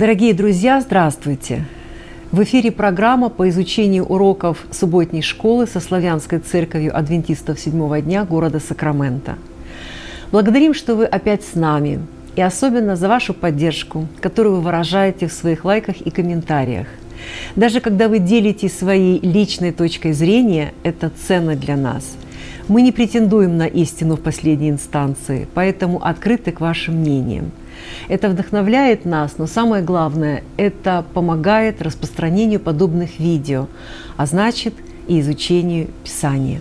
Дорогие друзья, здравствуйте! В эфире программа по изучению уроков субботней школы со славянской церковью адвентистов седьмого дня города Сакраменто. Благодарим, что вы опять с нами, и особенно за вашу поддержку, которую вы выражаете в своих лайках и комментариях. Даже когда вы делитесь своей личной точкой зрения, это ценно для нас. Мы не претендуем на истину в последней инстанции, поэтому открыты к вашим мнениям. Это вдохновляет нас, но самое главное, это помогает распространению подобных видео, а значит и изучению Писания.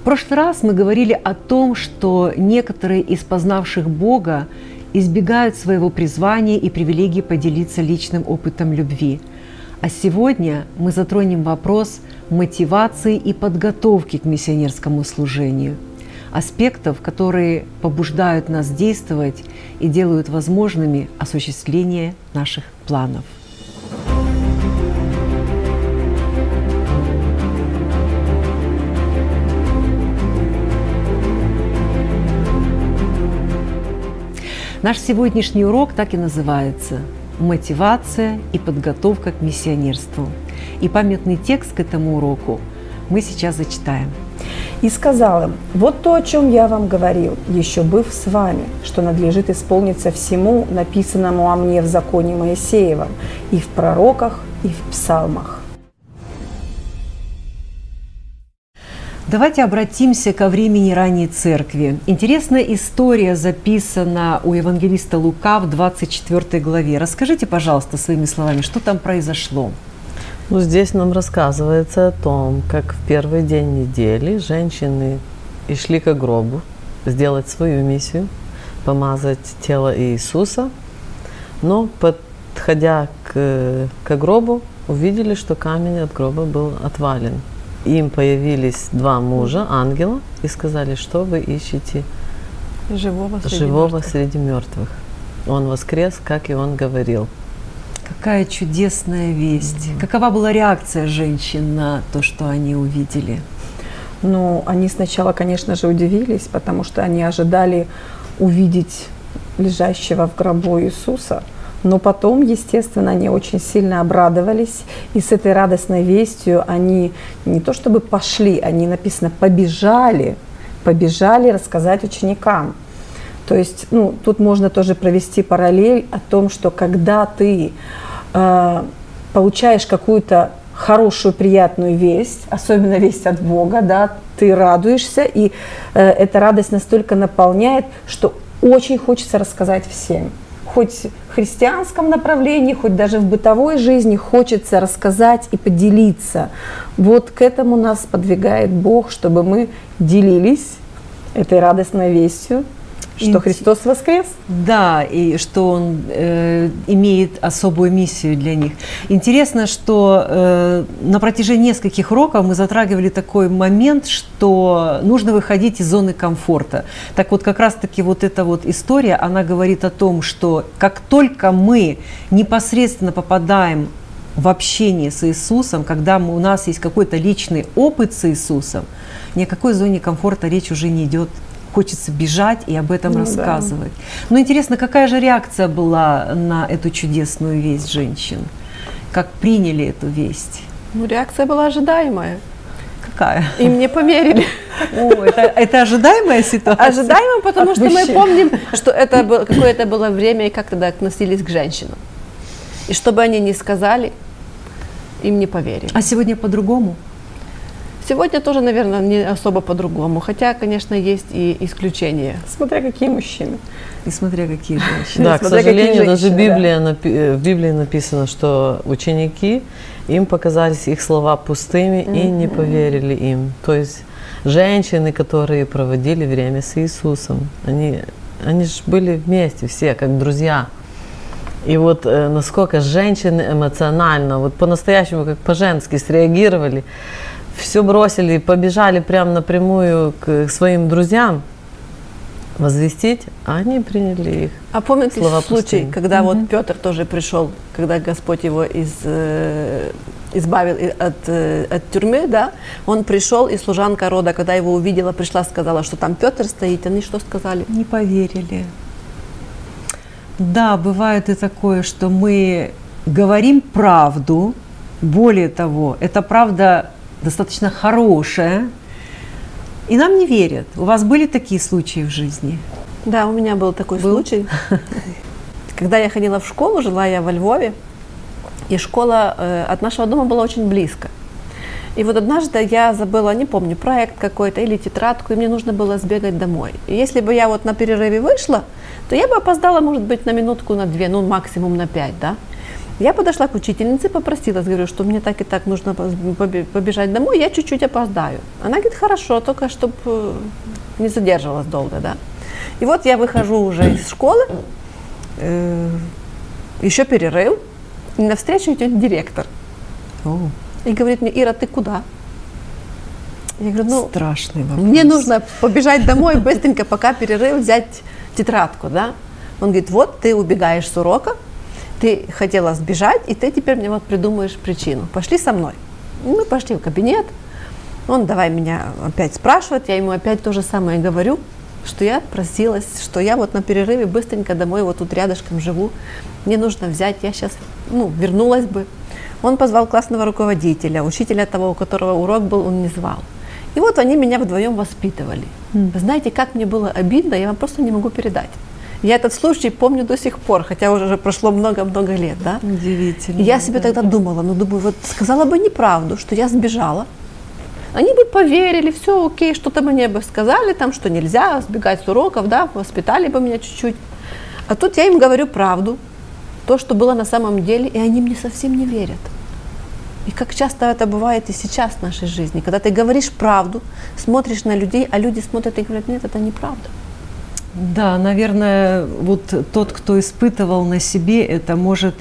В прошлый раз мы говорили о том, что некоторые из познавших Бога избегают своего призвания и привилегии поделиться личным опытом любви. А сегодня мы затронем вопрос мотивации и подготовки к миссионерскому служению – аспектов, которые побуждают нас действовать и делают возможными осуществление наших планов. Наш сегодняшний урок так и называется «Мотивация и подготовка к миссионерству». И памятный текст к этому уроку мы сейчас зачитаем – и сказал им, вот то, о чем я вам говорил, еще быв с вами, что надлежит исполниться всему, написанному о мне в законе Моисеевом, и в пророках, и в псалмах. Давайте обратимся ко времени ранней церкви. Интересная история записана у евангелиста Лука в 24 главе. Расскажите, пожалуйста, своими словами, что там произошло. Ну, здесь нам рассказывается о том, как в первый день недели женщины и шли к гробу сделать свою миссию, помазать тело Иисуса, но подходя к, к гробу, увидели, что камень от гроба был отвален. Им появились два мужа, ангела, и сказали, что вы ищете живого среди, живого мертвых. среди мертвых. Он воскрес, как и он говорил. Какая чудесная весть. Mm-hmm. Какова была реакция женщин на то, что они увидели? Ну, они сначала, конечно же, удивились, потому что они ожидали увидеть лежащего в гробу Иисуса. Но потом, естественно, они очень сильно обрадовались. И с этой радостной вестью они не то чтобы пошли, они, написано, побежали, побежали рассказать ученикам. То есть, ну, тут можно тоже провести параллель о том, что когда ты э, получаешь какую-то хорошую, приятную весть, особенно весть от Бога, да, ты радуешься, и э, эта радость настолько наполняет, что очень хочется рассказать всем. Хоть в христианском направлении, хоть даже в бытовой жизни хочется рассказать и поделиться. Вот к этому нас подвигает Бог, чтобы мы делились этой радостной вестью, что Христос воскрес? Да, и что Он э, имеет особую миссию для них. Интересно, что э, на протяжении нескольких уроков мы затрагивали такой момент, что нужно выходить из зоны комфорта. Так вот, как раз-таки вот эта вот история, она говорит о том, что как только мы непосредственно попадаем в общение с Иисусом, когда мы, у нас есть какой-то личный опыт с Иисусом, ни о какой зоне комфорта речь уже не идет хочется бежать и об этом ну, рассказывать. Да. Но интересно, какая же реакция была на эту чудесную весть женщин? Как приняли эту весть? Ну, реакция была ожидаемая. Какая? И мне поверили. О, это, это ожидаемая ситуация? Ожидаемая, потому что мы помним, что это было, какое-то было время, и как тогда относились к женщинам. И чтобы они не сказали, им не поверили. А сегодня по-другому? Сегодня тоже, наверное, не особо по-другому. Хотя, конечно, есть и исключения. Смотря какие мужчины. И смотря какие женщины. Да, к сожалению, даже Библия, э, в Библии написано, что ученики, им показались их слова пустыми и не поверили им. То есть женщины, которые проводили время с Иисусом, они, они же были вместе все, как друзья. И вот э, насколько женщины эмоционально, вот по-настоящему, как по-женски среагировали, все бросили и побежали прямо напрямую к своим друзьям возвестить, а они приняли их. А помните слова случай, пустыни? когда угу. вот Петр тоже пришел, когда Господь его из, э, избавил от, э, от тюрьмы, да, он пришел, и служанка рода, когда его увидела, пришла, сказала, что там Петр стоит, они что сказали? Не поверили. Да, бывает и такое, что мы говорим правду, более того, эта правда достаточно хорошая, и нам не верят. У вас были такие случаи в жизни? Да, у меня был такой был? случай. Когда я ходила в школу, жила я во Львове, и школа э, от нашего дома была очень близко. И вот однажды я забыла, не помню, проект какой-то или тетрадку, и мне нужно было сбегать домой. И если бы я вот на перерыве вышла, то я бы опоздала, может быть, на минутку, на две, ну максимум на пять, да. Я подошла к учительнице, попросила, говорю, что мне так и так нужно побежать домой, я чуть-чуть опоздаю. Она говорит, хорошо, только чтобы э, не задерживалась долго, да. И вот я выхожу уже из школы, э, еще перерыв, и навстречу идет директор. О. И говорит мне, Ира, ты куда? Я говорю, ну, Страшный вопрос. мне нужно побежать домой быстренько, пока перерыв, взять тетрадку, да. Он говорит, вот ты убегаешь с урока, ты хотела сбежать, и ты теперь мне вот придумаешь причину. Пошли со мной. Мы пошли в кабинет. Он давай меня опять спрашивает, я ему опять то же самое говорю, что я просилась, что я вот на перерыве быстренько домой, вот тут рядышком живу, мне нужно взять, я сейчас, ну, вернулась бы. Он позвал классного руководителя, учителя того, у которого урок был, он не звал. И вот они меня вдвоем воспитывали. Вы знаете, как мне было обидно, я вам просто не могу передать. Я этот случай помню до сих пор, хотя уже прошло много-много лет, да? Удивительно. Я себе да. тогда думала, ну думаю, вот сказала бы неправду, что я сбежала. Они бы поверили, все окей, что-то мне бы сказали, там, что нельзя сбегать с уроков, да, воспитали бы меня чуть-чуть. А тут я им говорю правду, то, что было на самом деле, и они мне совсем не верят. И как часто это бывает и сейчас в нашей жизни, когда ты говоришь правду, смотришь на людей, а люди смотрят и говорят, нет, это неправда. Да, наверное, вот тот, кто испытывал на себе это, может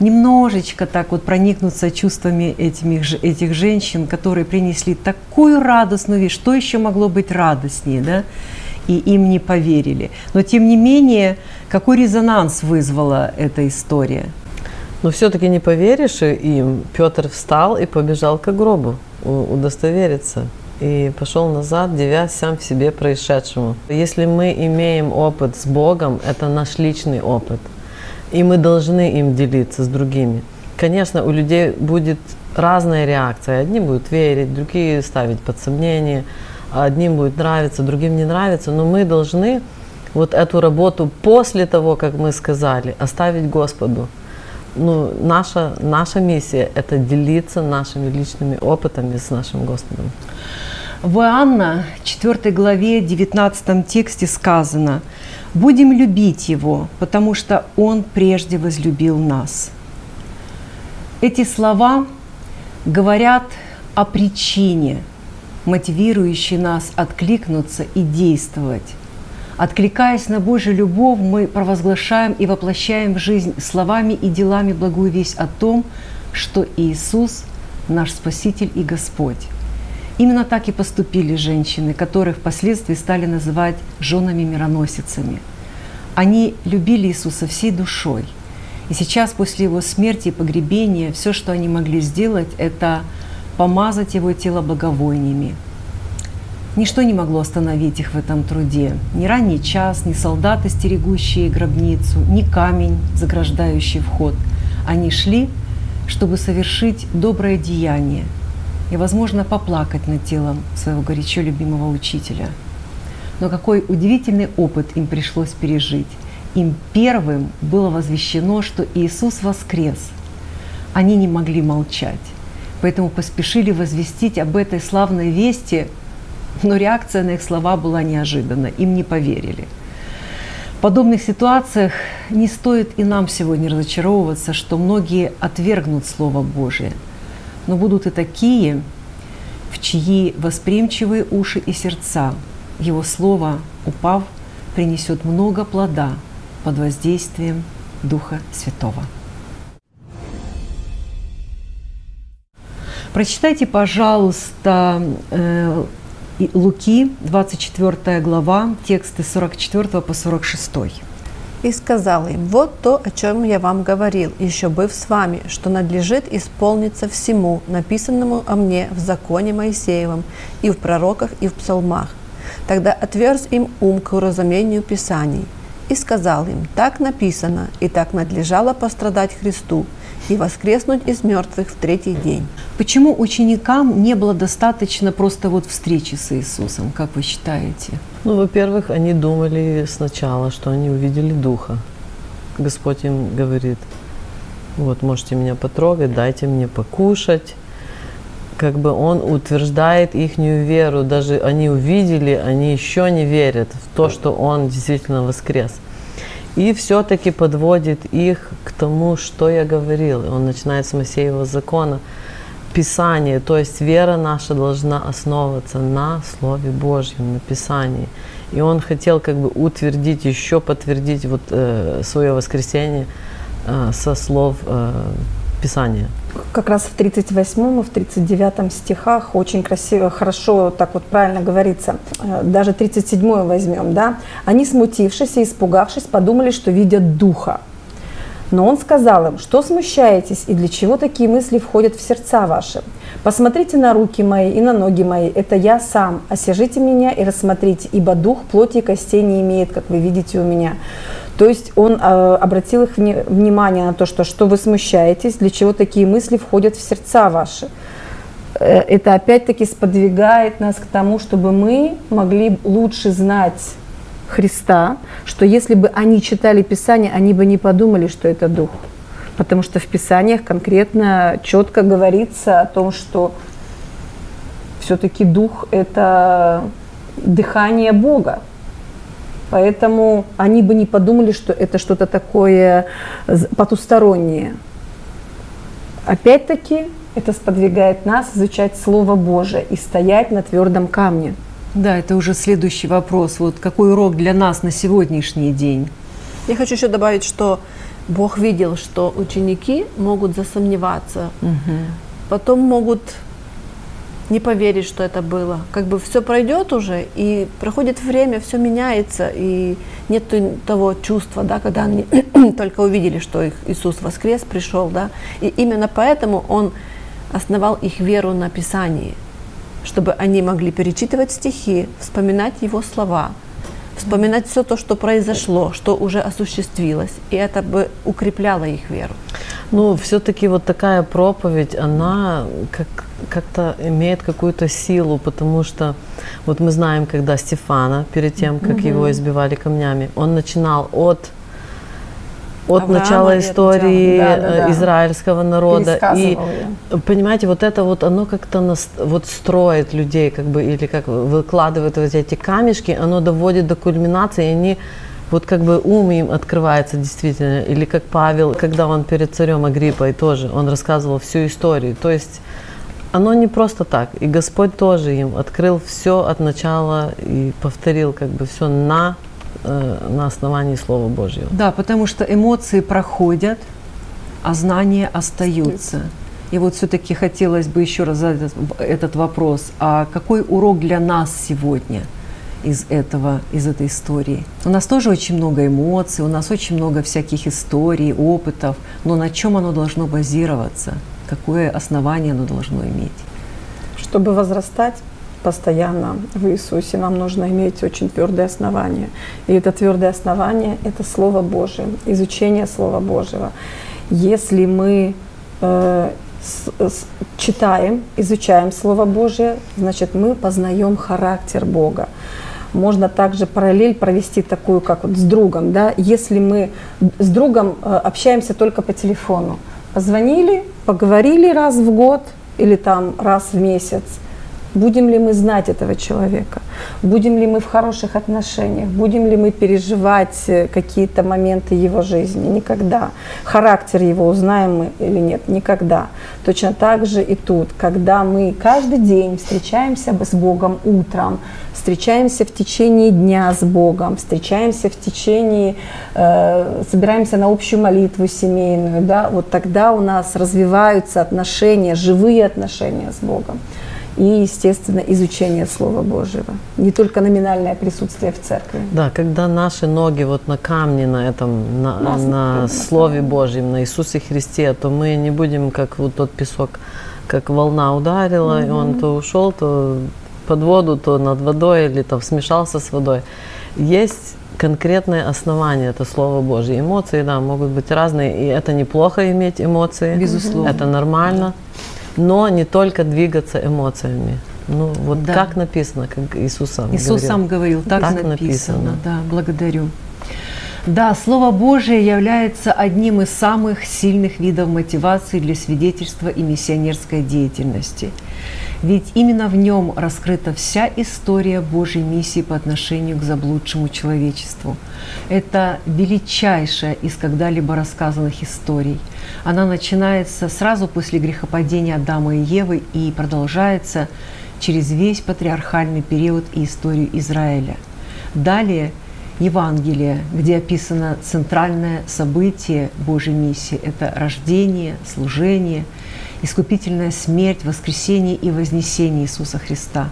немножечко так вот проникнуться чувствами этих, этих женщин, которые принесли такую радостную вещь. Что еще могло быть радостнее, да? И им не поверили. Но тем не менее, какой резонанс вызвала эта история? Но все-таки не поверишь им, Петр встал и побежал к гробу удостовериться и пошел назад, девясь сам в себе происшедшему. Если мы имеем опыт с Богом, это наш личный опыт, и мы должны им делиться с другими. Конечно, у людей будет разная реакция. Одни будут верить, другие ставить под сомнение, одним будет нравиться, другим не нравится, но мы должны вот эту работу после того, как мы сказали, оставить Господу. Ну, наша, наша миссия – это делиться нашими личными опытами с нашим Господом. В Иоанна 4 главе 19 тексте сказано «Будем любить Его, потому что Он прежде возлюбил нас». Эти слова говорят о причине, мотивирующей нас откликнуться и действовать. Откликаясь на Божью любовь, мы провозглашаем и воплощаем в жизнь словами и делами благую весть о том, что Иисус – наш Спаситель и Господь. Именно так и поступили женщины, которых впоследствии стали называть женами-мироносицами. Они любили Иисуса всей душой. И сейчас, после Его смерти и погребения, все, что они могли сделать, это помазать Его тело благовониями. Ничто не могло остановить их в этом труде. Ни ранний час, ни солдаты, стерегущие гробницу, ни камень, заграждающий вход. Они шли, чтобы совершить доброе деяние – и, возможно, поплакать над телом своего горячо любимого учителя. Но какой удивительный опыт им пришлось пережить. Им первым было возвещено, что Иисус воскрес. Они не могли молчать, поэтому поспешили возвестить об этой славной вести, но реакция на их слова была неожиданна, им не поверили. В подобных ситуациях не стоит и нам сегодня разочаровываться, что многие отвергнут Слово Божие – но будут и такие, в чьи восприимчивые уши и сердца Его Слово, упав, принесет много плода под воздействием Духа Святого. Прочитайте, пожалуйста, э, Луки, 24 глава, тексты 44 по 46 и сказал им, вот то, о чем я вам говорил, еще быв с вами, что надлежит исполниться всему, написанному о мне в законе Моисеевом, и в пророках, и в псалмах. Тогда отверз им ум к уразумению Писаний, и сказал им, так написано, и так надлежало пострадать Христу и воскреснуть из мертвых в третий день. Почему ученикам не было достаточно просто вот встречи с Иисусом, как вы считаете? Ну, во-первых, они думали сначала, что они увидели Духа. Господь им говорит, вот, можете меня потрогать, дайте мне покушать. Как бы он утверждает их веру. Даже они увидели, они еще не верят в то, что он действительно воскрес. И все-таки подводит их к тому, что я говорил. Он начинает с Моисеева закона. Писание, то есть вера наша должна основываться на Слове Божьем, на Писании. И он хотел как бы утвердить, еще подтвердить вот, э, свое воскресение э, со слов э, Писания. Как раз в 38 и в 39 стихах очень красиво, хорошо, так вот правильно говорится, э, даже 37 возьмем, да. Они, смутившись и испугавшись, подумали, что видят Духа. Но он сказал им, что смущаетесь и для чего такие мысли входят в сердца ваши? Посмотрите на руки мои и на ноги мои, это я сам, осяжите меня и рассмотрите, ибо дух плоти и костей не имеет, как вы видите у меня. То есть он э, обратил их вни, внимание на то, что, что вы смущаетесь, для чего такие мысли входят в сердца ваши. Э, это опять-таки сподвигает нас к тому, чтобы мы могли лучше знать Христа, что если бы они читали Писание, они бы не подумали, что это Дух. Потому что в Писаниях конкретно четко говорится о том, что все-таки Дух – это дыхание Бога. Поэтому они бы не подумали, что это что-то такое потустороннее. Опять-таки, это сподвигает нас изучать Слово Божие и стоять на твердом камне. Да, это уже следующий вопрос. Вот какой урок для нас на сегодняшний день? Я хочу еще добавить, что Бог видел, что ученики могут засомневаться, угу. потом могут не поверить, что это было. Как бы все пройдет уже, и проходит время, все меняется, и нет того чувства, да, когда они только увидели, что их Иисус воскрес, пришел, да, и именно поэтому Он основал их веру на Писании, чтобы они могли перечитывать стихи, вспоминать Его слова, вспоминать все то, что произошло, что уже осуществилось, и это бы укрепляло их веру. Ну, все-таки вот такая проповедь, она как, как-то имеет какую-то силу, потому что вот мы знаем, когда Стефана, перед тем, как угу. его избивали камнями, он начинал от от Авраама начала истории да, да, да. израильского народа. И понимаете, вот это вот оно как-то нас, вот строит людей, как бы, или как выкладывает вот эти камешки, оно доводит до кульминации, и они вот как бы ум им открывается действительно. Или как Павел, когда он перед царем Агриппой тоже, он рассказывал всю историю. То есть оно не просто так. И Господь тоже им открыл все от начала и повторил как бы все на, э, на основании Слова Божьего. Да, потому что эмоции проходят, а знания остаются. И вот все-таки хотелось бы еще раз задать этот, этот вопрос. А какой урок для нас сегодня – из этого, из этой истории. У нас тоже очень много эмоций, у нас очень много всяких историй, опытов, но на чем оно должно базироваться? Какое основание оно должно иметь? Чтобы возрастать постоянно в Иисусе, нам нужно иметь очень твердое основание. И это твердое основание – это Слово Божие, изучение Слова Божьего. Если мы э, с, с, читаем, изучаем Слово Божие, значит, мы познаем характер Бога. Можно также параллель провести такую, как вот с другом, да, если мы с другом э, общаемся только по телефону, позвонили, поговорили раз в год или там раз в месяц – Будем ли мы знать этого человека? Будем ли мы в хороших отношениях? Будем ли мы переживать э, какие-то моменты его жизни? Никогда. Характер его узнаем мы или нет? Никогда. Точно так же и тут, когда мы каждый день встречаемся с Богом утром, встречаемся в течение дня с Богом, встречаемся в течение, э, собираемся на общую молитву семейную, да, вот тогда у нас развиваются отношения, живые отношения с Богом и, естественно, изучение Слова Божьего. Не только номинальное присутствие в церкви. Да, когда наши ноги вот на камне, на этом, на, Нас, на Слове Божьем, на Иисусе Христе, то мы не будем, как вот тот песок, как волна ударила, mm и он то ушел, то под воду, то над водой, или там смешался с водой. Есть конкретное основание, это Слово Божье. Эмоции, да, могут быть разные, и это неплохо иметь эмоции. Безусловно. Это нормально. Но не только двигаться эмоциями. Ну, вот Да. как написано, как Иисус сам Иисус говорил. сам говорил, так, Так написано. написано. Да, благодарю. Да, Слово Божие является одним из самых сильных видов мотивации для свидетельства и миссионерской деятельности. Ведь именно в нем раскрыта вся история Божьей миссии по отношению к заблудшему человечеству. Это величайшая из когда-либо рассказанных историй. Она начинается сразу после грехопадения Адама и Евы и продолжается через весь патриархальный период и историю Израиля. Далее Евангелие, где описано центральное событие Божьей миссии – это рождение, служение, искупительная смерть, воскресение и вознесение Иисуса Христа.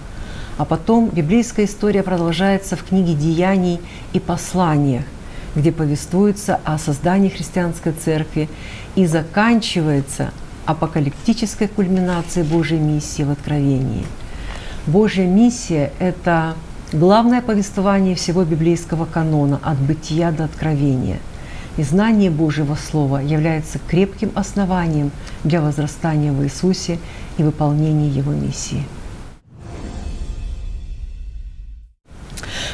А потом библейская история продолжается в книге «Деяний и посланиях», где повествуется о создании христианской церкви и заканчивается апокалиптической кульминацией Божьей миссии в Откровении. Божья миссия – это главное повествование всего библейского канона от бытия до откровения. И знание Божьего Слова является крепким основанием для возрастания в Иисусе и выполнения Его миссии.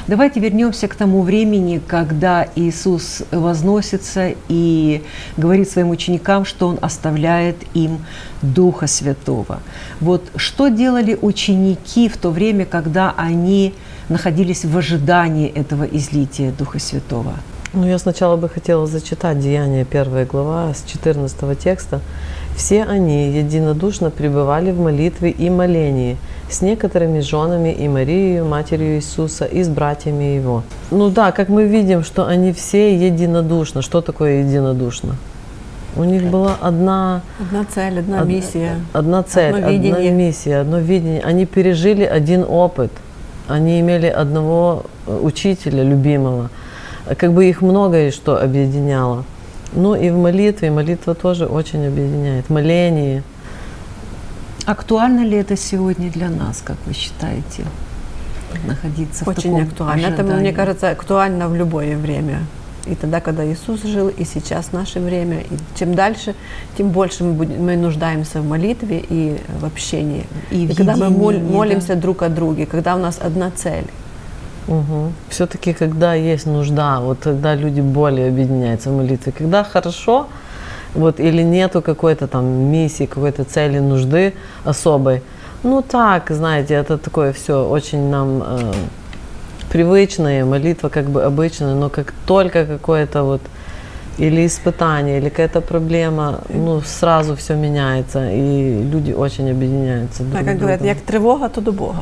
Давайте вернемся к тому времени, когда Иисус возносится и говорит своим ученикам, что Он оставляет им Духа Святого. Вот что делали ученики в то время, когда они находились в ожидании этого излития Духа Святого? Ну, я сначала бы хотела зачитать Деяния 1 глава с 14 текста. «Все они единодушно пребывали в молитве и молении с некоторыми женами и Марией, матерью Иисуса, и с братьями Его». Ну да, как мы видим, что они все единодушно. Что такое единодушно? У них была одна, Одна цель, одна од- миссия. одна цель, одно одна видение. миссия, одно видение. Они пережили один опыт. Они имели одного э, учителя любимого. Как бы их многое что объединяло. Ну и в молитве, молитва тоже очень объединяет. Моление. Актуально ли это сегодня для нас, как вы считаете? Находиться в Очень таком актуально. Это, ожидании? мне кажется, актуально в любое время. И тогда, когда Иисус жил, и сейчас наше время. И чем дальше, тем больше мы, будем, мы нуждаемся в молитве и в общении. И в когда мы мол- единении, молимся друг о друге, когда у нас одна цель. Все-таки, когда есть нужда, вот тогда люди более объединяются в молитве. Когда хорошо, вот или нету какой-то там миссии, какой-то цели, нужды особой, ну так, знаете, это такое все очень нам э, привычное, молитва как бы обычная, но как только какое-то вот или испытание, или какая-то проблема, ну сразу все меняется, и люди очень объединяются. Друг как с говорят, як тривога, то до Бога.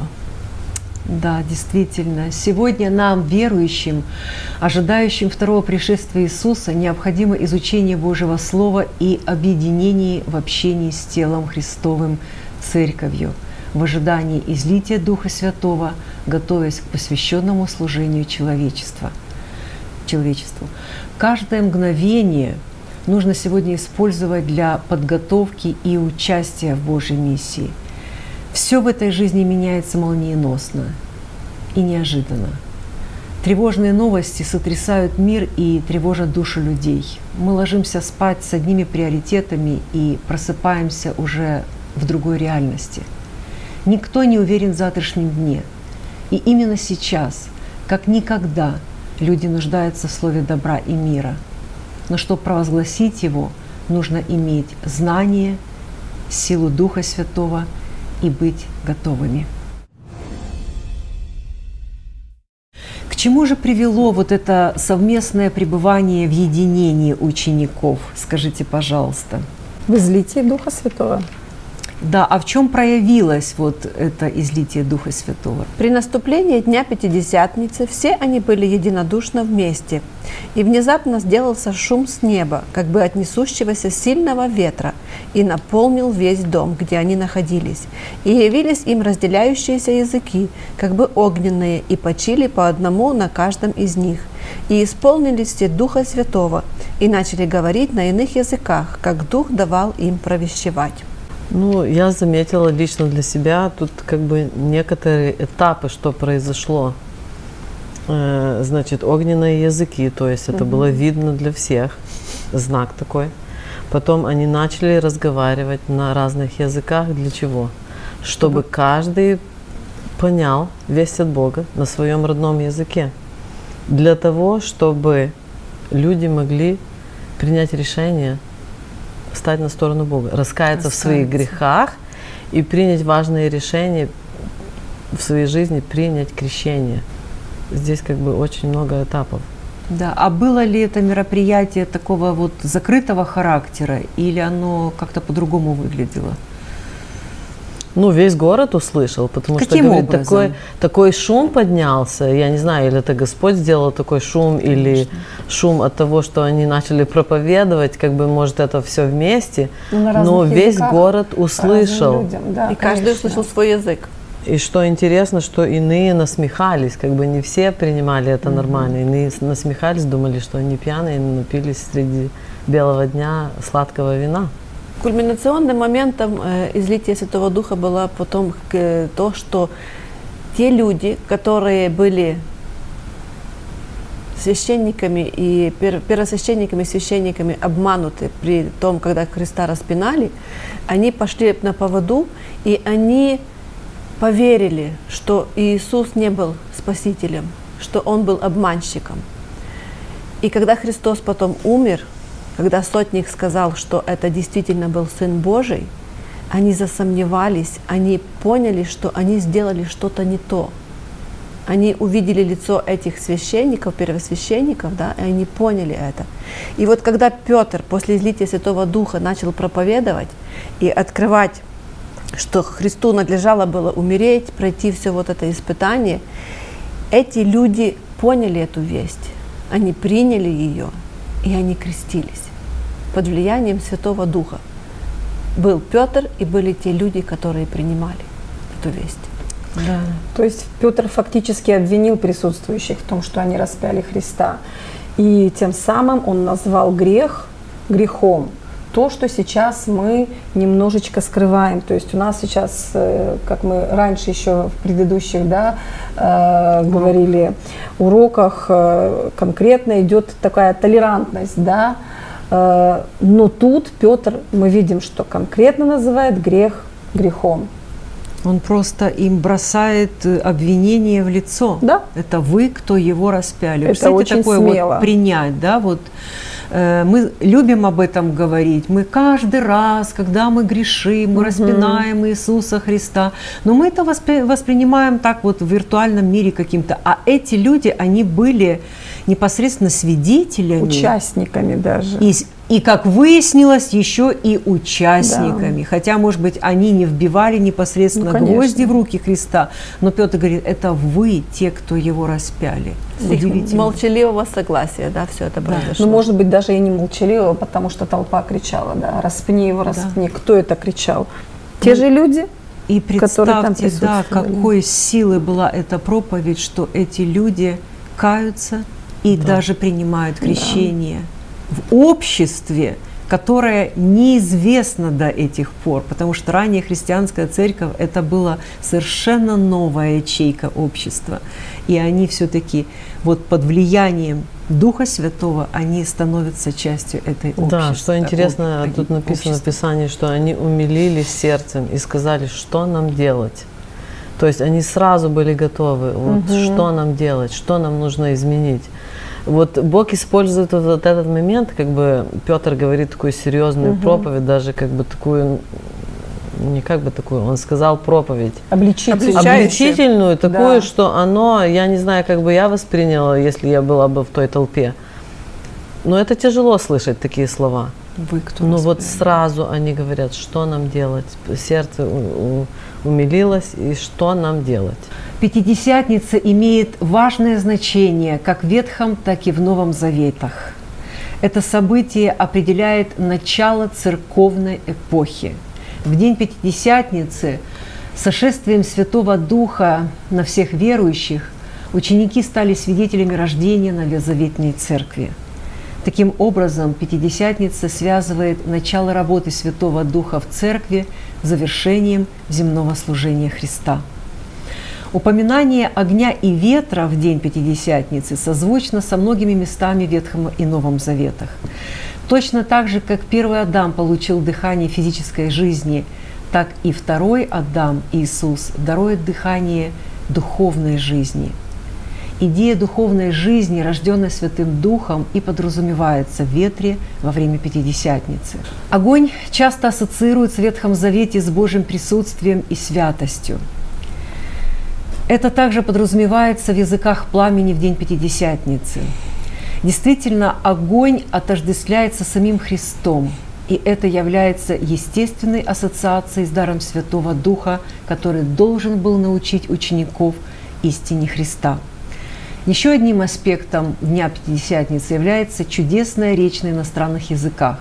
Да, действительно. Сегодня нам, верующим, ожидающим второго пришествия Иисуса, необходимо изучение Божьего Слова и объединение в общении с телом Христовым, Церковью, в ожидании излития Духа Святого, готовясь к посвященному служению человечества, человечеству. Каждое мгновение нужно сегодня использовать для подготовки и участия в Божьей миссии – все в этой жизни меняется молниеносно и неожиданно. Тревожные новости сотрясают мир и тревожат душу людей. Мы ложимся спать с одними приоритетами и просыпаемся уже в другой реальности. Никто не уверен в завтрашнем дне. И именно сейчас, как никогда, люди нуждаются в слове добра и мира. Но чтобы провозгласить его, нужно иметь знание, силу Духа Святого – и быть готовыми. К чему же привело вот это совместное пребывание в единении учеников? Скажите, пожалуйста. В излитии Духа Святого. Да, а в чем проявилось вот это излитие Духа Святого? При наступлении Дня Пятидесятницы все они были единодушно вместе, и внезапно сделался шум с неба, как бы от несущегося сильного ветра, и наполнил весь дом, где они находились. И явились им разделяющиеся языки, как бы огненные, и почили по одному на каждом из них. И исполнились все Духа Святого, и начали говорить на иных языках, как Дух давал им провещевать. Ну, я заметила лично для себя тут как бы некоторые этапы, что произошло. э, значит, огненные языки, то есть это угу. было видно для всех, знак такой. Потом они начали разговаривать на разных языках. Для чего? Чтобы каждый понял весть от Бога на своем родном языке. Для того, чтобы люди могли принять решение встать на сторону Бога, раскаяться, раскаяться. в своих грехах и принять важные решения в своей жизни, принять крещение. Здесь как бы очень много этапов. Да, а было ли это мероприятие такого вот закрытого характера или оно как-то по-другому выглядело? Ну, весь город услышал, потому Каким что, говорит, такой, такой шум поднялся. Я не знаю, или это Господь сделал такой шум, Конечно. или шум от того, что они начали проповедовать, как бы, может, это все вместе. Ну, Но весь город услышал. Людям, да, и конечно. каждый услышал свой язык. И что интересно, что иные насмехались, как бы не все принимали это mm-hmm. нормально, иные насмехались, думали, что они пьяные, напились среди белого дня сладкого вина. Кульминационным моментом э, излития Святого Духа было потом э, то, что те люди, которые были священниками и первосвященниками священниками обмануты при том, когда Христа распинали, они пошли на поводу, и они поверили, что Иисус не был спасителем, что Он был обманщиком. И когда Христос потом умер, когда сотник сказал, что это действительно был Сын Божий, они засомневались, они поняли, что они сделали что-то не то. Они увидели лицо этих священников, первосвященников, да, и они поняли это. И вот когда Петр после излития Святого Духа начал проповедовать и открывать что Христу надлежало было умереть, пройти все вот это испытание, эти люди поняли эту весть, они приняли ее, и они крестились под влиянием Святого Духа. Был Петр и были те люди, которые принимали эту весть. Да. То есть Петр фактически обвинил присутствующих в том, что они распяли Христа. И тем самым он назвал грех грехом то, что сейчас мы немножечко скрываем. То есть у нас сейчас, э, как мы раньше еще в предыдущих да, э, говорили уроках, э, конкретно идет такая толерантность, да, но тут Петр, мы видим, что конкретно называет грех грехом. Он просто им бросает обвинение в лицо. Да. Это вы, кто его распяли. Это очень такое смело. вот принять, да, вот Э, мы любим об этом говорить. Мы каждый раз, когда мы грешим, мы угу. распинаем Иисуса Христа. Но мы это воспри- воспринимаем так вот в виртуальном мире каким-то. А эти люди, они были непосредственно свидетелями. Участниками даже. И и, как выяснилось, еще и участниками. Да. Хотя, может быть, они не вбивали непосредственно ну, гвозди в руки Христа, но Петр говорит, это вы те, кто его распяли. Удивительно. Молчаливого согласия, да, все это произошло. Ну, может быть, даже и не молчаливого, потому что толпа кричала, да, распни его, распни. Да. Кто это кричал? Те ну, же люди? И представьте, да, какой силы была эта проповедь, что эти люди каются и да. даже принимают крещение. Да в обществе, которое неизвестно до этих пор, потому что ранее христианская церковь это была совершенно новая ячейка общества. И они все-таки вот под влиянием Духа Святого они становятся частью этой общества. Да, что интересно, об, тут написано общества. в Писании, что они умилились сердцем и сказали, что нам делать. То есть они сразу были готовы, вот, угу. что нам делать, что нам нужно изменить. Вот Бог использует вот, вот этот момент, как бы Петр говорит такую серьезную угу. проповедь, даже как бы такую не как бы такую, он сказал проповедь. Обличительную. Обличительную, такую, да. что оно, я не знаю, как бы я восприняла, если я была бы в той толпе. Но это тяжело слышать такие слова. Вы кто? Ну вот сразу они говорят, что нам делать. Сердце умилилось, и что нам делать. Пятидесятница имеет важное значение как в Ветхом, так и в Новом Заветах. Это событие определяет начало церковной эпохи. В день Пятидесятницы сошествием Святого Духа на всех верующих ученики стали свидетелями рождения Новозаветной Церкви. Таким образом, Пятидесятница связывает начало работы Святого Духа в Церкви с завершением земного служения Христа – Упоминание огня и ветра в день Пятидесятницы созвучно со многими местами Ветхого и Новом Заветах. Точно так же, как первый Адам получил дыхание физической жизни, так и второй Адам, Иисус, дарует дыхание духовной жизни. Идея духовной жизни, рожденной Святым Духом, и подразумевается в ветре во время Пятидесятницы. Огонь часто ассоциируется в Ветхом Завете с Божьим присутствием и святостью. Это также подразумевается в языках пламени в день Пятидесятницы. Действительно, огонь отождествляется самим Христом, и это является естественной ассоциацией с даром Святого Духа, который должен был научить учеников истине Христа. Еще одним аспектом Дня Пятидесятницы является чудесная речь на иностранных языках,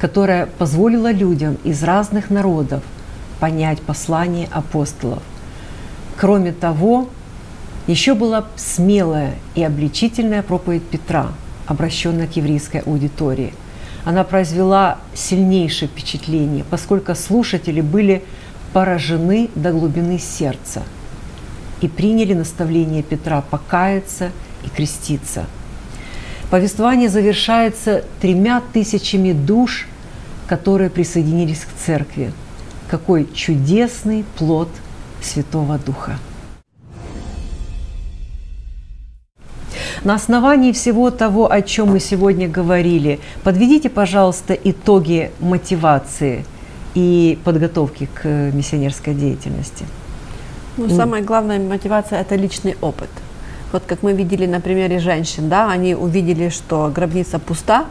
которая позволила людям из разных народов понять послание апостолов. Кроме того, еще была смелая и обличительная проповедь Петра, обращенная к еврейской аудитории. Она произвела сильнейшее впечатление, поскольку слушатели были поражены до глубины сердца и приняли наставление Петра покаяться и креститься. Повествование завершается тремя тысячами душ, которые присоединились к церкви. Какой чудесный плод Святого Духа! На основании всего того, о чем мы сегодня говорили, подведите, пожалуйста, итоги мотивации и подготовки к миссионерской деятельности. Ну, самая главная мотивация – это личный опыт. Вот как мы видели на примере женщин, да, они увидели, что гробница пуста,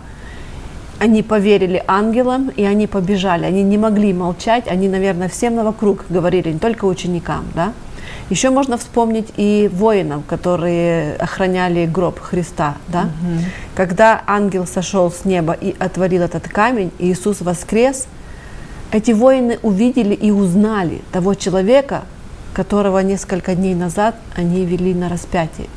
они поверили ангелам, и они побежали. Они не могли молчать, они, наверное, всем вокруг говорили, не только ученикам, да. Еще можно вспомнить и воинов, которые охраняли гроб Христа, да? Угу. Когда ангел сошел с неба и отворил этот камень, и Иисус воскрес, эти воины увидели и узнали того человека, которого несколько дней назад они вели на распятие.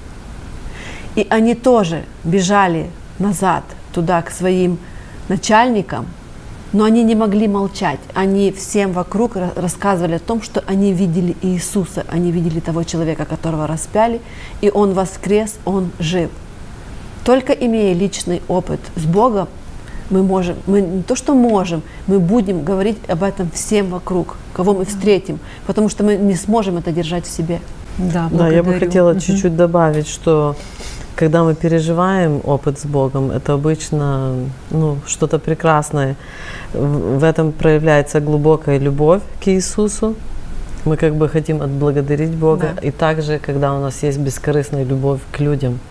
И они тоже бежали назад туда к своим начальникам, но они не могли молчать. Они всем вокруг рассказывали о том, что они видели Иисуса, они видели того человека, которого распяли, и Он воскрес, Он жив. Только имея личный опыт с Богом, мы можем, мы не то что можем, мы будем говорить об этом всем вокруг, кого мы встретим, потому что мы не сможем это держать в себе. Да, да я бы хотела угу. чуть-чуть добавить, что когда мы переживаем опыт с Богом, это обычно ну, что-то прекрасное. В этом проявляется глубокая любовь к Иисусу. Мы как бы хотим отблагодарить Бога. Да. И также, когда у нас есть бескорыстная любовь к людям –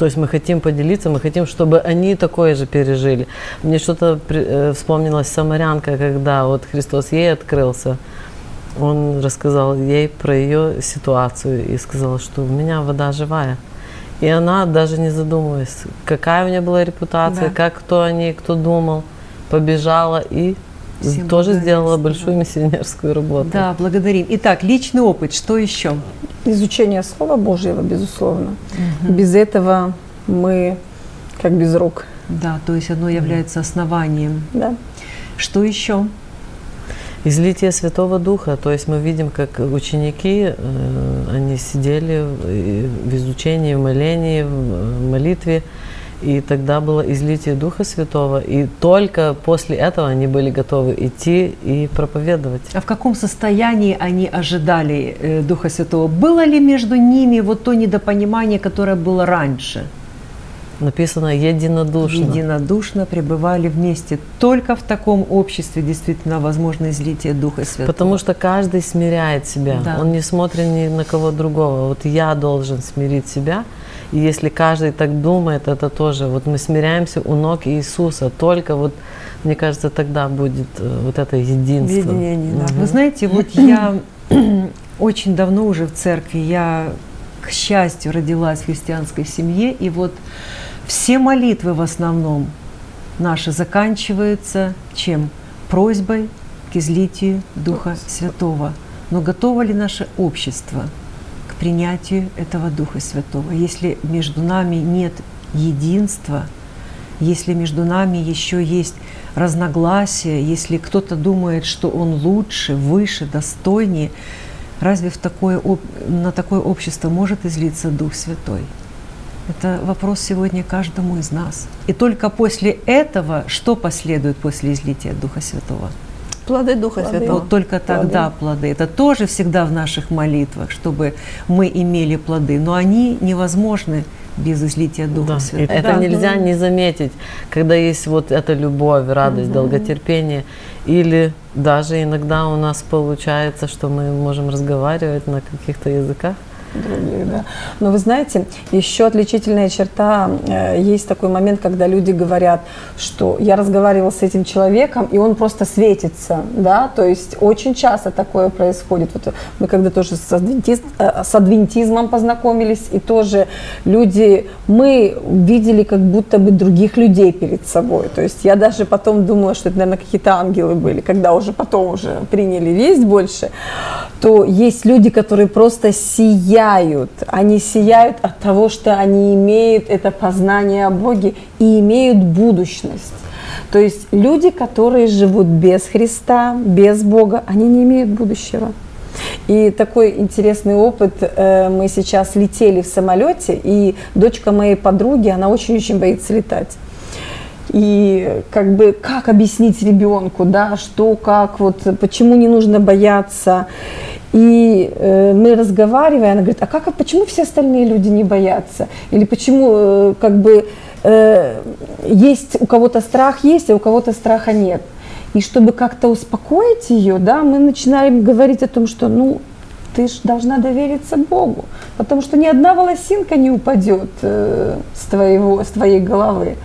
то есть мы хотим поделиться, мы хотим, чтобы они такое же пережили. Мне что-то э, вспомнилась самарянка, когда вот Христос ей открылся. Он рассказал ей про ее ситуацию и сказал, что у меня вода живая. И она, даже не задумываясь, какая у нее была репутация, да. как кто они, кто думал, побежала и Всем тоже сделала большую миссионерскую работу. Да, благодарим. Итак, личный опыт, что еще? Изучение Слова Божьего, безусловно. Угу. Без этого мы как без рук. Да, то есть оно является основанием. Да. Что еще? Излитие Святого Духа, то есть мы видим, как ученики, э, они сидели в изучении, в молении, в молитве, и тогда было излитие Духа Святого, и только после этого они были готовы идти и проповедовать. А в каком состоянии они ожидали э, Духа Святого? Было ли между ними вот то недопонимание, которое было раньше? Написано единодушно. Единодушно пребывали вместе. Только в таком обществе действительно возможно излитие Духа Святого. Потому что каждый смиряет себя. Да. Он не смотрит ни на кого другого. Вот я должен смирить себя – и если каждый так думает, это тоже, вот мы смиряемся у ног Иисуса, только вот, мне кажется, тогда будет э, вот это единство. Единение, да. Угу. Вы знаете, вот я очень давно уже в церкви, я, к счастью, родилась в христианской семье, и вот все молитвы в основном наши заканчиваются чем? Просьбой к излитию Духа Святого. Но готово ли наше общество – принятию этого Духа Святого. Если между нами нет единства, если между нами еще есть разногласия, если кто-то думает, что он лучше, выше, достойнее, Разве в такое, на такое общество может излиться Дух Святой? Это вопрос сегодня каждому из нас. И только после этого, что последует после излития Духа Святого? Плоды Духа плоды. Святого. Вот только тогда плоды. плоды. Это тоже всегда в наших молитвах, чтобы мы имели плоды. Но они невозможны без излития Духа да. Святого. Это да, нельзя да. не заметить, когда есть вот эта любовь, радость, угу. долготерпение. Или даже иногда у нас получается, что мы можем разговаривать на каких-то языках, других, да. Но вы знаете, еще отличительная черта, э, есть такой момент, когда люди говорят, что я разговаривал с этим человеком, и он просто светится, да, то есть очень часто такое происходит. Вот мы когда тоже с, адвентист, э, с адвентизмом познакомились, и тоже люди, мы видели как будто бы других людей перед собой, то есть я даже потом думала, что это, наверное, какие-то ангелы были, когда уже потом уже приняли весть больше, то есть люди, которые просто сияют сияют. Они сияют от того, что они имеют это познание о Боге и имеют будущность. То есть люди, которые живут без Христа, без Бога, они не имеют будущего. И такой интересный опыт. Э, мы сейчас летели в самолете, и дочка моей подруги, она очень-очень боится летать. И как бы как объяснить ребенку, да, что, как, вот, почему не нужно бояться. И э, мы разговариваем, она говорит, а как, а почему все остальные люди не боятся? Или почему э, как бы э, есть у кого-то страх есть, а у кого-то страха нет? И чтобы как-то успокоить ее, да, мы начинаем говорить о том, что, ну, ты же должна довериться Богу, потому что ни одна волосинка не упадет э, с, твоего, с твоей головы.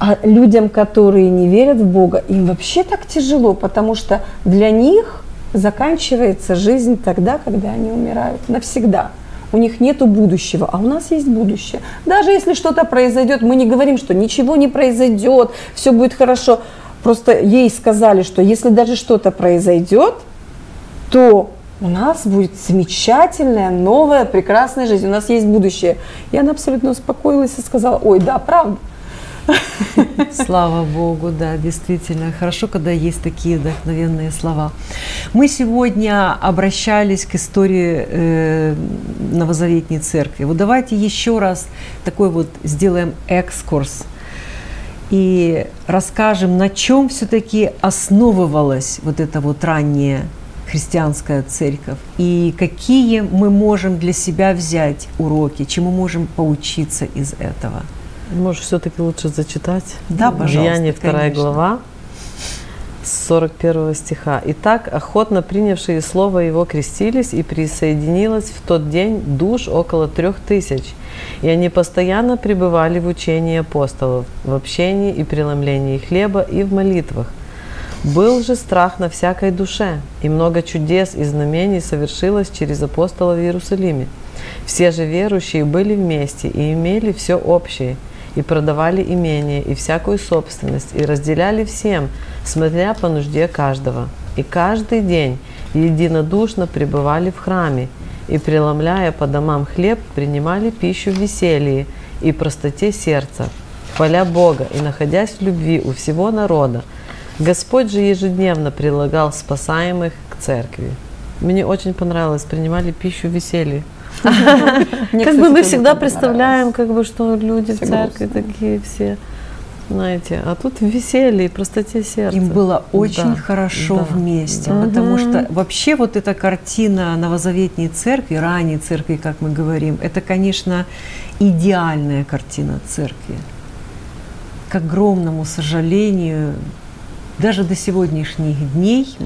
А людям, которые не верят в Бога, им вообще так тяжело, потому что для них заканчивается жизнь тогда, когда они умирают навсегда. У них нет будущего, а у нас есть будущее. Даже если что-то произойдет, мы не говорим, что ничего не произойдет, все будет хорошо. Просто ей сказали, что если даже что-то произойдет, то у нас будет замечательная, новая, прекрасная жизнь, у нас есть будущее. И она абсолютно успокоилась и сказала, ой, да, правда, Слава Богу, да, действительно. Хорошо, когда есть такие вдохновенные слова. Мы сегодня обращались к истории э, Новозаветней Церкви. Вот давайте еще раз такой вот сделаем экскурс и расскажем, на чем все-таки основывалась вот эта вот ранняя христианская церковь и какие мы можем для себя взять уроки, чему можем поучиться из этого. Может, все-таки лучше зачитать? Да, пожалуйста. Деяние 2 конечно. глава, с 41 стиха. «Итак, охотно принявшие слово его крестились, и присоединилось в тот день душ около трех тысяч, и они постоянно пребывали в учении апостолов, в общении и преломлении хлеба и в молитвах. Был же страх на всякой душе, и много чудес и знамений совершилось через апостолов в Иерусалиме. Все же верующие были вместе и имели все общее – и продавали имение и всякую собственность, и разделяли всем, смотря по нужде каждого. И каждый день единодушно пребывали в храме, и, преломляя по домам хлеб, принимали пищу в веселье и простоте сердца, хваля Бога и находясь в любви у всего народа. Господь же ежедневно прилагал спасаемых к церкви. Мне очень понравилось, принимали пищу в веселье. Как бы мы всегда представляем, как бы, что люди в церкви такие все знаете, а тут веселье и простоте сердца. Им было очень да, хорошо да, вместе, да. потому что вообще вот эта картина новозаветней церкви, ранней церкви, как мы говорим, это, конечно, идеальная картина церкви. К огромному сожалению, даже до сегодняшних дней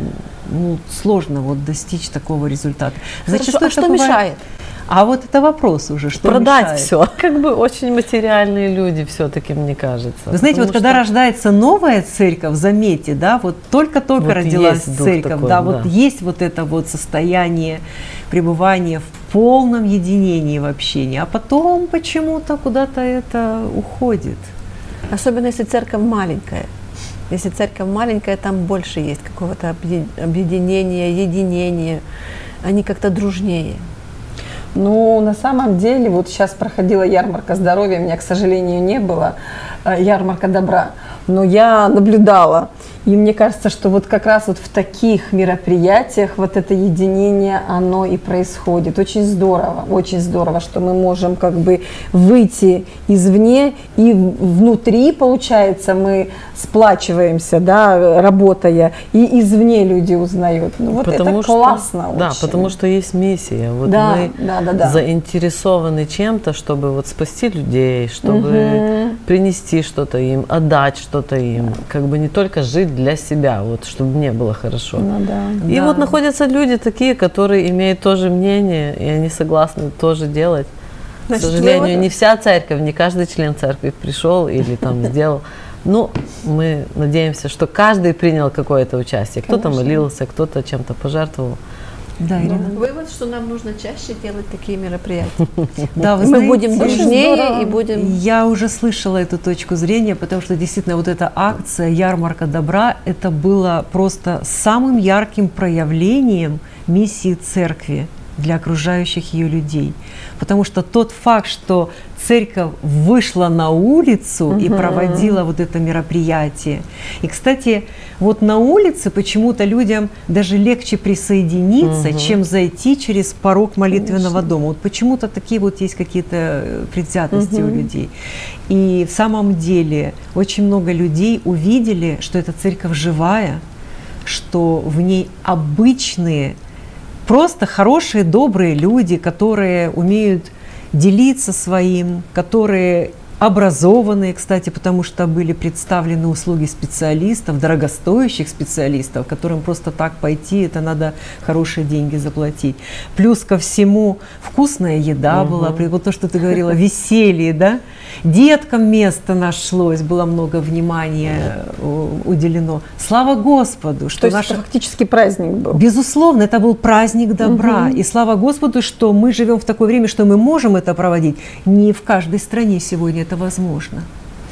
ну, сложно вот достичь такого результата. Зачастую а что бывает... мешает? А вот это вопрос уже, что Продать мешает? все. Как бы очень материальные люди все-таки, мне кажется. Вы знаете, вот что... когда рождается новая церковь, заметьте, да, вот только-только вот родилась церковь, такой, да, да, вот есть вот это вот состояние пребывания в полном единении в общении, а потом почему-то куда-то это уходит. Особенно если церковь маленькая. Если церковь маленькая, там больше есть какого-то объединения, единения. Они как-то дружнее. Ну, на самом деле, вот сейчас проходила ярмарка здоровья, меня, к сожалению, не было, э, ярмарка добра. Но я наблюдала. И мне кажется, что вот как раз вот в таких мероприятиях вот это единение, оно и происходит. Очень здорово, очень здорово, что мы можем как бы выйти извне и внутри, получается, мы сплачиваемся, да, работая, и извне люди узнают. Ну вот потому это что, классно Да, очень. потому что есть миссия. Вот да, мы да, да, да. заинтересованы чем-то, чтобы вот спасти людей, чтобы угу. принести что-то им, отдать что-то им, как бы не только жить для себя, вот, чтобы мне было хорошо. Ну, да. И да. вот находятся люди такие, которые имеют тоже мнение, и они согласны тоже делать. Значит, К сожалению, не вся церковь, не каждый член церкви пришел или там сделал. Ну, мы надеемся, что каждый принял какое-то участие. Кто-то молился, кто-то чем-то пожертвовал. Да, Ирина. Ну, вывод, что нам нужно чаще делать такие мероприятия. Да, вы Мы будем дружнее и будем... Я уже слышала эту точку зрения, потому что действительно вот эта акция «Ярмарка добра» это было просто самым ярким проявлением миссии церкви для окружающих ее людей. Потому что тот факт, что церковь вышла на улицу угу. и проводила вот это мероприятие. И, кстати, вот на улице почему-то людям даже легче присоединиться, угу. чем зайти через порог молитвенного Конечно. дома. Вот почему-то такие вот есть какие-то э, предвзятости угу. у людей. И в самом деле очень много людей увидели, что эта церковь живая, что в ней обычные просто хорошие, добрые люди, которые умеют делиться своим, которые образованные, кстати, потому что были представлены услуги специалистов, дорогостоящих специалистов, которым просто так пойти, это надо хорошие деньги заплатить. Плюс ко всему вкусная еда угу. была, вот то, что ты говорила, веселье, да? Деткам место нашлось, было много внимания э, уделено. Слава Господу, что То наш фактически праздник был. Безусловно, это был праздник добра. Угу. И слава Господу, что мы живем в такое время, что мы можем это проводить. Не в каждой стране сегодня это возможно.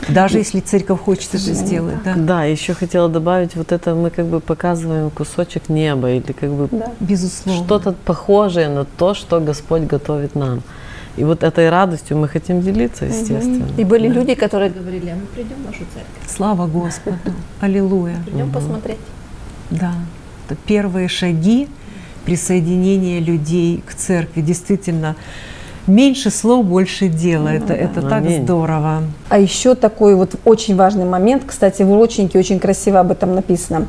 Даже если церковь хочет это сделать, да. Да, еще хотела добавить, вот это мы как бы показываем кусочек неба или как бы да. Безусловно. что-то похожее на то, что Господь готовит нам. И вот этой радостью мы хотим делиться, естественно. И были да. люди, которые говорили, а мы придем в нашу церковь. Слава Господу. Аллилуйя. Придем угу. посмотреть. Да. Это первые шаги присоединения людей к церкви. Действительно, меньше слов, больше дела. Ну, это да. это так здорово. А еще такой вот очень важный момент, кстати, в урочнике очень красиво об этом написано.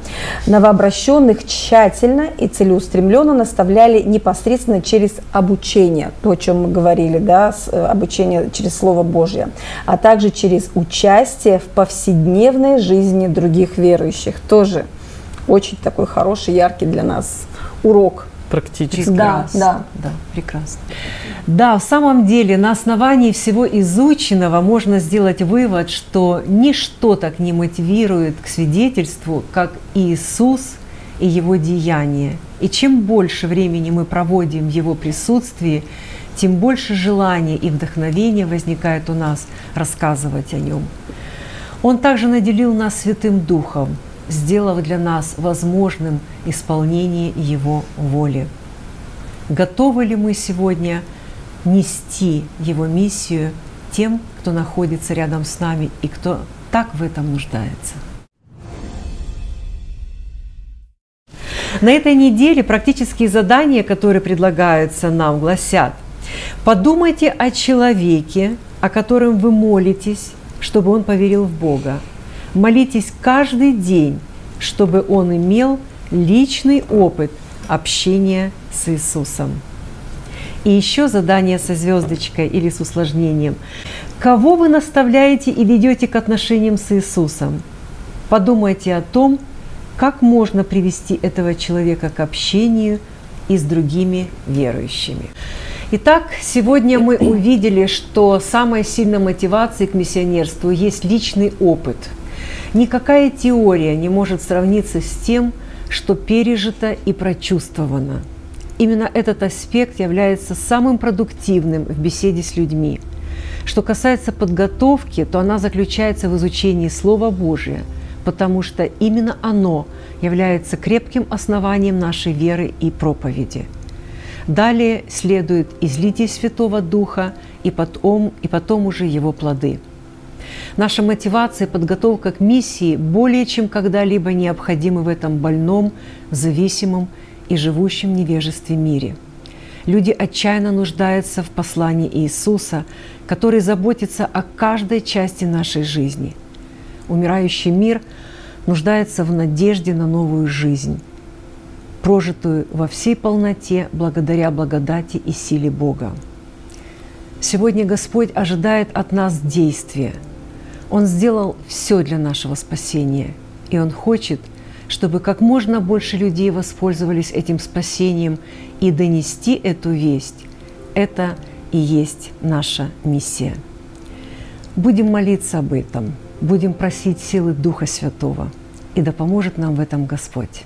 Новообращенных тщательно и целеустремленно наставляли непосредственно через обучение, то, о чем мы говорили, да, э, обучение через Слово Божье, а также через участие в повседневной жизни других верующих. Тоже очень такой хороший, яркий для нас урок практически. Прекрасно. Да, да. да, прекрасно. Да, в самом деле на основании всего изученного можно сделать вывод, что ничто так не мотивирует к свидетельству, как Иисус и Его деяния. И чем больше времени мы проводим в Его присутствии, тем больше желания и вдохновения возникает у нас рассказывать о Нем. Он также наделил нас Святым Духом – сделав для нас возможным исполнение Его воли. Готовы ли мы сегодня нести Его миссию тем, кто находится рядом с нами и кто так в этом нуждается? На этой неделе практические задания, которые предлагаются нам, гласят, подумайте о человеке, о котором вы молитесь, чтобы он поверил в Бога, Молитесь каждый день, чтобы он имел личный опыт общения с Иисусом. И еще задание со звездочкой или с усложнением. Кого вы наставляете и ведете к отношениям с Иисусом? Подумайте о том, как можно привести этого человека к общению и с другими верующими. Итак, сегодня мы увидели, что самая сильная мотивация к миссионерству есть личный опыт – Никакая теория не может сравниться с тем, что пережито и прочувствовано. Именно этот аспект является самым продуктивным в беседе с людьми. Что касается подготовки, то она заключается в изучении Слова Божия, потому что именно оно является крепким основанием нашей веры и проповеди. Далее следует излитие Святого Духа и потом, и потом уже его плоды – Наша мотивация и подготовка к миссии более чем когда-либо необходимы в этом больном, зависимом и живущем невежестве мире. Люди отчаянно нуждаются в послании Иисуса, который заботится о каждой части нашей жизни. Умирающий мир нуждается в надежде на новую жизнь, прожитую во всей полноте благодаря благодати и силе Бога. Сегодня Господь ожидает от нас действия. Он сделал все для нашего спасения, и Он хочет, чтобы как можно больше людей воспользовались этим спасением и донести эту весть. Это и есть наша миссия. Будем молиться об этом, будем просить силы Духа Святого, и да поможет нам в этом Господь.